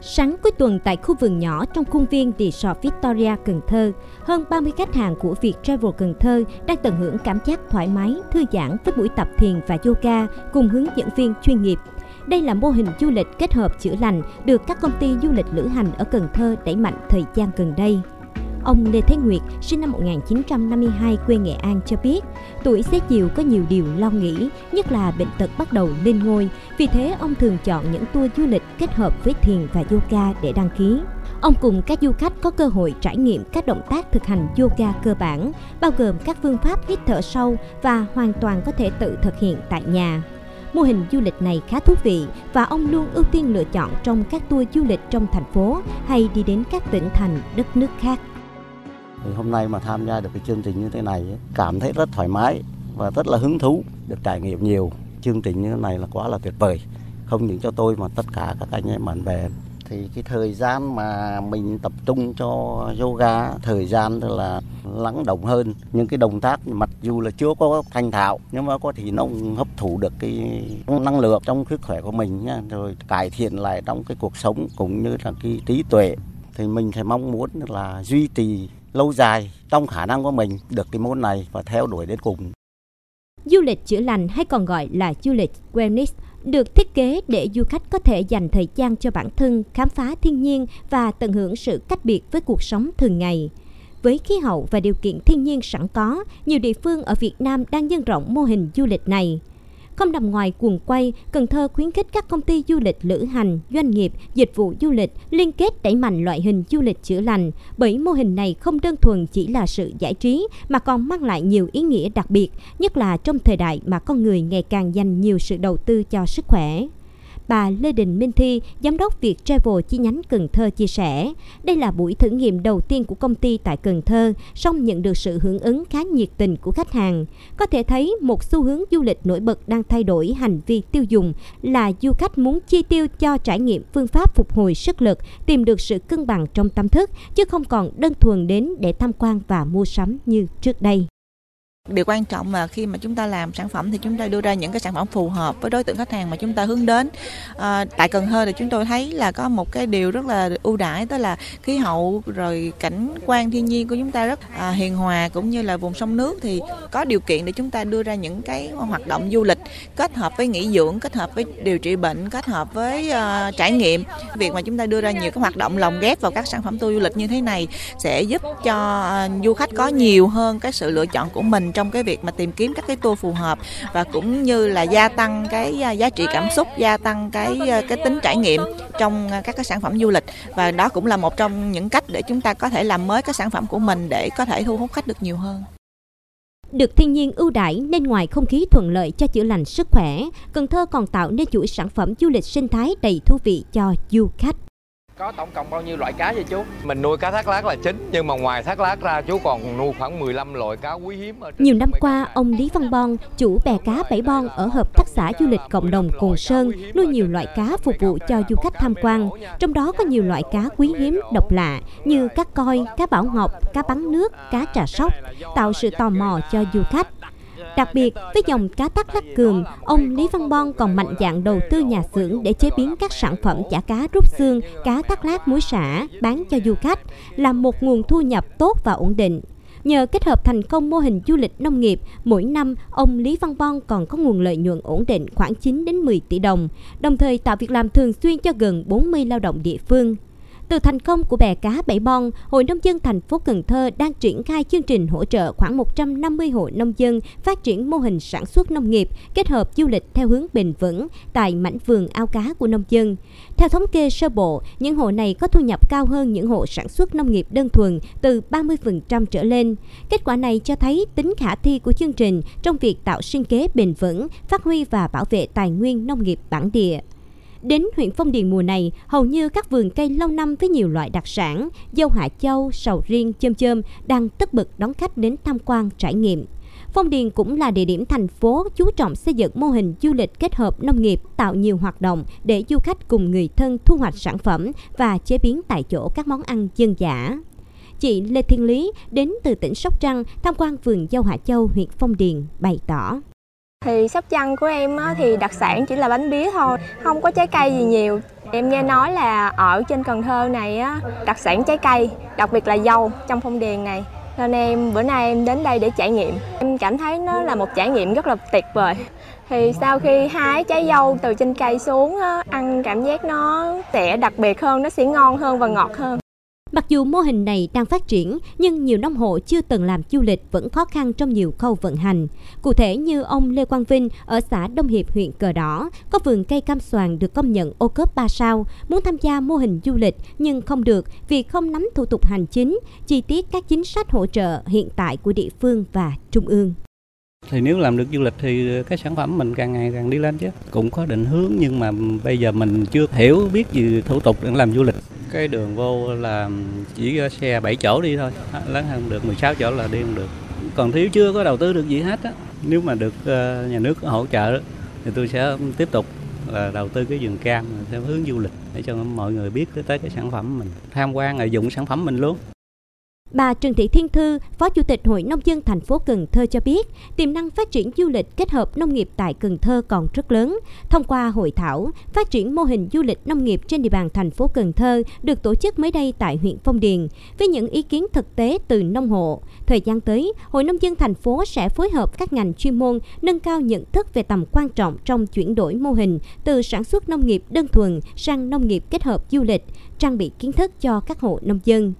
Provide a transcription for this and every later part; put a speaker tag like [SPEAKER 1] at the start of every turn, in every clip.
[SPEAKER 1] Sáng cuối tuần tại khu vườn nhỏ trong khuôn viên Resort Victoria Cần Thơ, hơn 30 khách hàng của Việt Travel Cần Thơ đang tận hưởng cảm giác thoải mái, thư giãn với buổi tập thiền và yoga cùng hướng dẫn viên chuyên nghiệp. Đây là mô hình du lịch kết hợp chữa lành được các công ty du lịch lữ hành ở Cần Thơ đẩy mạnh thời gian gần đây. Ông Lê Thế Nguyệt, sinh năm 1952 quê Nghệ An cho biết, tuổi xế chiều có nhiều điều lo nghĩ, nhất là bệnh tật bắt đầu lên ngôi. Vì thế, ông thường chọn những tour du lịch kết hợp với thiền và yoga để đăng ký. Ông cùng các du khách có cơ hội trải nghiệm các động tác thực hành yoga cơ bản, bao gồm các phương pháp hít thở sâu và hoàn toàn có thể tự thực hiện tại nhà. Mô hình du lịch này khá thú vị và ông luôn ưu tiên lựa chọn trong các tour du lịch trong thành phố hay đi đến các tỉnh thành, đất nước khác.
[SPEAKER 2] Thì hôm nay mà tham gia được cái chương trình như thế này cảm thấy rất thoải mái và rất là hứng thú được trải nghiệm nhiều. Chương trình như thế này là quá là tuyệt vời. Không những cho tôi mà tất cả các anh em bạn bè thì cái thời gian mà mình tập trung cho yoga, thời gian tức là lắng động hơn những cái động tác, mặc dù là chưa có thành thạo, nhưng mà có thì nó hấp thụ được cái năng lượng trong sức khỏe của mình nha rồi cải thiện lại trong cái cuộc sống cũng như là cái trí tuệ thì mình phải mong muốn là duy trì lâu dài trong khả năng của mình được cái môn này và theo đuổi đến cùng.
[SPEAKER 1] Du lịch chữa lành hay còn gọi là du lịch wellness được thiết kế để du khách có thể dành thời gian cho bản thân, khám phá thiên nhiên và tận hưởng sự cách biệt với cuộc sống thường ngày. Với khí hậu và điều kiện thiên nhiên sẵn có, nhiều địa phương ở Việt Nam đang nhân rộng mô hình du lịch này. Không nằm ngoài cuồng quay, Cần Thơ khuyến khích các công ty du lịch lữ hành, doanh nghiệp, dịch vụ du lịch liên kết đẩy mạnh loại hình du lịch chữa lành, bởi mô hình này không đơn thuần chỉ là sự giải trí mà còn mang lại nhiều ý nghĩa đặc biệt, nhất là trong thời đại mà con người ngày càng dành nhiều sự đầu tư cho sức khỏe. Bà Lê Đình Minh Thi, giám đốc Việt Travel chi nhánh Cần Thơ chia sẻ, đây là buổi thử nghiệm đầu tiên của công ty tại Cần Thơ, song nhận được sự hưởng ứng khá nhiệt tình của khách hàng. Có thể thấy một xu hướng du lịch nổi bật đang thay đổi hành vi tiêu dùng là du khách muốn chi tiêu cho trải nghiệm phương pháp phục hồi sức lực, tìm được sự cân bằng trong tâm thức, chứ không còn đơn thuần đến để tham quan và mua sắm như trước đây.
[SPEAKER 3] Điều quan trọng là khi mà chúng ta làm sản phẩm thì chúng ta đưa ra những cái sản phẩm phù hợp với đối tượng khách hàng mà chúng ta hướng đến. À, tại Cần Thơ thì chúng tôi thấy là có một cái điều rất là ưu đãi đó là khí hậu rồi cảnh quan thiên nhiên của chúng ta rất à, hiền hòa cũng như là vùng sông nước thì có điều kiện để chúng ta đưa ra những cái hoạt động du lịch kết hợp với nghỉ dưỡng, kết hợp với điều trị bệnh, kết hợp với uh, trải nghiệm. Việc mà chúng ta đưa ra nhiều cái hoạt động lồng ghép vào các sản phẩm tour du lịch như thế này sẽ giúp cho uh, du khách có nhiều hơn cái sự lựa chọn của mình trong cái việc mà tìm kiếm các cái tour phù hợp và cũng như là gia tăng cái à, giá trị cảm xúc, gia tăng cái à, cái tính trải nghiệm trong à, các cái sản phẩm du lịch và đó cũng là một trong những cách để chúng ta có thể làm mới cái sản phẩm của mình để có thể thu hút khách được nhiều hơn.
[SPEAKER 1] Được thiên nhiên ưu đãi nên ngoài không khí thuận lợi cho chữa lành sức khỏe, Cần Thơ còn tạo nên chuỗi sản phẩm du lịch sinh thái đầy thú vị cho du khách.
[SPEAKER 4] Có tổng cộng bao nhiêu loại cá vậy chú? Mình nuôi cá thác lát là chính nhưng mà ngoài thác lát ra chú còn nuôi khoảng 15 loại cá quý hiếm. Ở
[SPEAKER 1] Nhiều năm qua, ông Lý Văn Bon, chủ bè cá Bảy Bon ở hợp tác xã du lịch cộng đồng Cồn Sơn nuôi nhiều loại cá phục vụ cho du khách tham quan. Trong đó có nhiều loại cá quý hiếm, độc lạ như cá coi, cá bảo ngọc, cá bắn nước, cá trà sóc, tạo sự tò mò cho du khách. Đặc biệt, với dòng cá tắc lắc cường, ông Lý Văn Bon còn mạnh dạn đầu tư nhà xưởng để chế biến các sản phẩm chả cá rút xương, cá tắc lát muối xả bán cho du khách, là một nguồn thu nhập tốt và ổn định. Nhờ kết hợp thành công mô hình du lịch nông nghiệp, mỗi năm ông Lý Văn Bon còn có nguồn lợi nhuận ổn định khoảng 9 đến 10 tỷ đồng, đồng thời tạo việc làm thường xuyên cho gần 40 lao động địa phương. Từ thành công của bè cá Bảy Bon, Hội Nông dân thành phố Cần Thơ đang triển khai chương trình hỗ trợ khoảng 150 hộ nông dân phát triển mô hình sản xuất nông nghiệp kết hợp du lịch theo hướng bền vững tại mảnh vườn ao cá của nông dân. Theo thống kê sơ bộ, những hộ này có thu nhập cao hơn những hộ sản xuất nông nghiệp đơn thuần từ 30% trở lên. Kết quả này cho thấy tính khả thi của chương trình trong việc tạo sinh kế bền vững, phát huy và bảo vệ tài nguyên nông nghiệp bản địa. Đến huyện Phong Điền mùa này, hầu như các vườn cây lâu năm với nhiều loại đặc sản, dâu hạ châu, sầu riêng, chôm chôm đang tất bật đón khách đến tham quan trải nghiệm. Phong Điền cũng là địa điểm thành phố chú trọng xây dựng mô hình du lịch kết hợp nông nghiệp, tạo nhiều hoạt động để du khách cùng người thân thu hoạch sản phẩm và chế biến tại chỗ các món ăn dân dã. Chị Lê Thiên Lý đến từ tỉnh Sóc Trăng tham quan vườn dâu Hạ Châu, huyện Phong Điền bày tỏ.
[SPEAKER 5] Thì sóc trăng của em á, thì đặc sản chỉ là bánh bía thôi, không có trái cây gì nhiều. Em nghe nói là ở trên Cần Thơ này á, đặc sản trái cây, đặc biệt là dâu trong phong điền này. Nên em bữa nay em đến đây để trải nghiệm. Em cảm thấy nó là một trải nghiệm rất là tuyệt vời. Thì sau khi hái trái dâu từ trên cây xuống á, ăn cảm giác nó sẽ đặc biệt hơn, nó sẽ ngon hơn và ngọt hơn.
[SPEAKER 1] Mặc dù mô hình này đang phát triển, nhưng nhiều nông hộ chưa từng làm du lịch vẫn khó khăn trong nhiều khâu vận hành. Cụ thể như ông Lê Quang Vinh ở xã Đông Hiệp, huyện Cờ Đỏ, có vườn cây cam xoàn được công nhận ô cốp 3 sao, muốn tham gia mô hình du lịch nhưng không được vì không nắm thủ tục hành chính, chi tiết các chính sách hỗ trợ hiện tại của địa phương và trung ương.
[SPEAKER 6] Thì nếu làm được du lịch thì cái sản phẩm mình càng ngày càng đi lên chứ. Cũng có định hướng nhưng mà bây giờ mình chưa hiểu biết gì thủ tục để làm du lịch. Cái đường vô là chỉ xe 7 chỗ đi thôi, lớn hơn được 16 chỗ là đi không được. Còn thiếu chưa có đầu tư được gì hết á. Nếu mà được ờ, nhà nước hỗ trợ thì tôi sẽ tiếp tục là đầu tư cái vườn cam theo hướng du lịch để cho mọi người biết tới cái sản phẩm mình tham quan và dùng sản phẩm mình luôn
[SPEAKER 1] Bà Trần Thị Thiên Thư, Phó Chủ tịch Hội Nông dân thành phố Cần Thơ cho biết, tiềm năng phát triển du lịch kết hợp nông nghiệp tại Cần Thơ còn rất lớn. Thông qua hội thảo, phát triển mô hình du lịch nông nghiệp trên địa bàn thành phố Cần Thơ được tổ chức mới đây tại huyện Phong Điền, với những ý kiến thực tế từ nông hộ. Thời gian tới, Hội Nông dân thành phố sẽ phối hợp các ngành chuyên môn nâng cao nhận thức về tầm quan trọng trong chuyển đổi mô hình từ sản xuất nông nghiệp đơn thuần sang nông nghiệp kết hợp du lịch, trang bị kiến thức cho các hộ nông dân.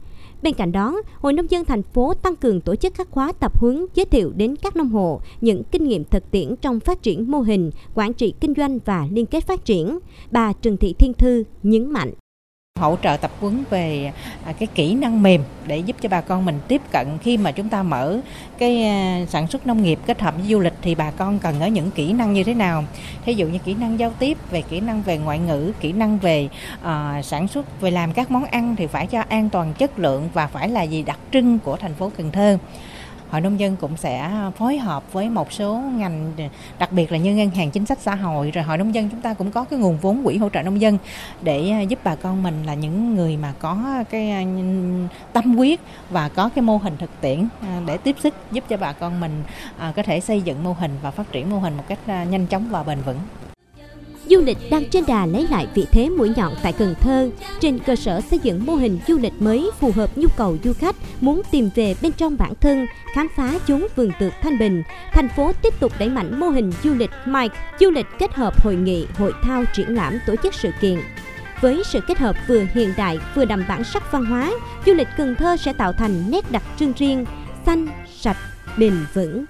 [SPEAKER 1] Bên cạnh đó, Hội Nông dân thành phố tăng cường tổ chức các khóa tập huấn giới thiệu đến các nông hộ những kinh nghiệm thực tiễn trong phát triển mô hình, quản trị kinh doanh và liên kết phát triển. Bà Trần Thị Thiên Thư nhấn mạnh
[SPEAKER 7] hỗ trợ tập huấn về à, cái kỹ năng mềm để giúp cho bà con mình tiếp cận khi mà chúng ta mở cái à, sản xuất nông nghiệp kết hợp với du lịch thì bà con cần ở những kỹ năng như thế nào? Thí dụ như kỹ năng giao tiếp về kỹ năng về ngoại ngữ kỹ năng về uh, sản xuất về làm các món ăn thì phải cho an toàn chất lượng và phải là gì đặc trưng của thành phố Cần Thơ hội nông dân cũng sẽ phối hợp với một số ngành, đặc biệt là như ngân hàng chính sách xã hội. Rồi hội nông dân chúng ta cũng có cái nguồn vốn quỹ hỗ trợ nông dân để giúp bà con mình là những người mà có cái à, tâm huyết và có cái mô hình thực tiễn à, để tiếp sức giúp cho bà con mình à, có thể xây dựng mô hình và phát triển mô hình một cách nhanh chóng và bền vững
[SPEAKER 1] du lịch đang trên đà lấy lại vị thế mũi nhọn tại Cần Thơ trên cơ sở xây dựng mô hình du lịch mới phù hợp nhu cầu du khách muốn tìm về bên trong bản thân, khám phá chốn vườn tược thanh bình. Thành phố tiếp tục đẩy mạnh mô hình du lịch Mike, du lịch kết hợp hội nghị, hội thao, triển lãm, tổ chức sự kiện. Với sự kết hợp vừa hiện đại vừa đậm bản sắc văn hóa, du lịch Cần Thơ sẽ tạo thành nét đặc trưng riêng, xanh, sạch, bền vững.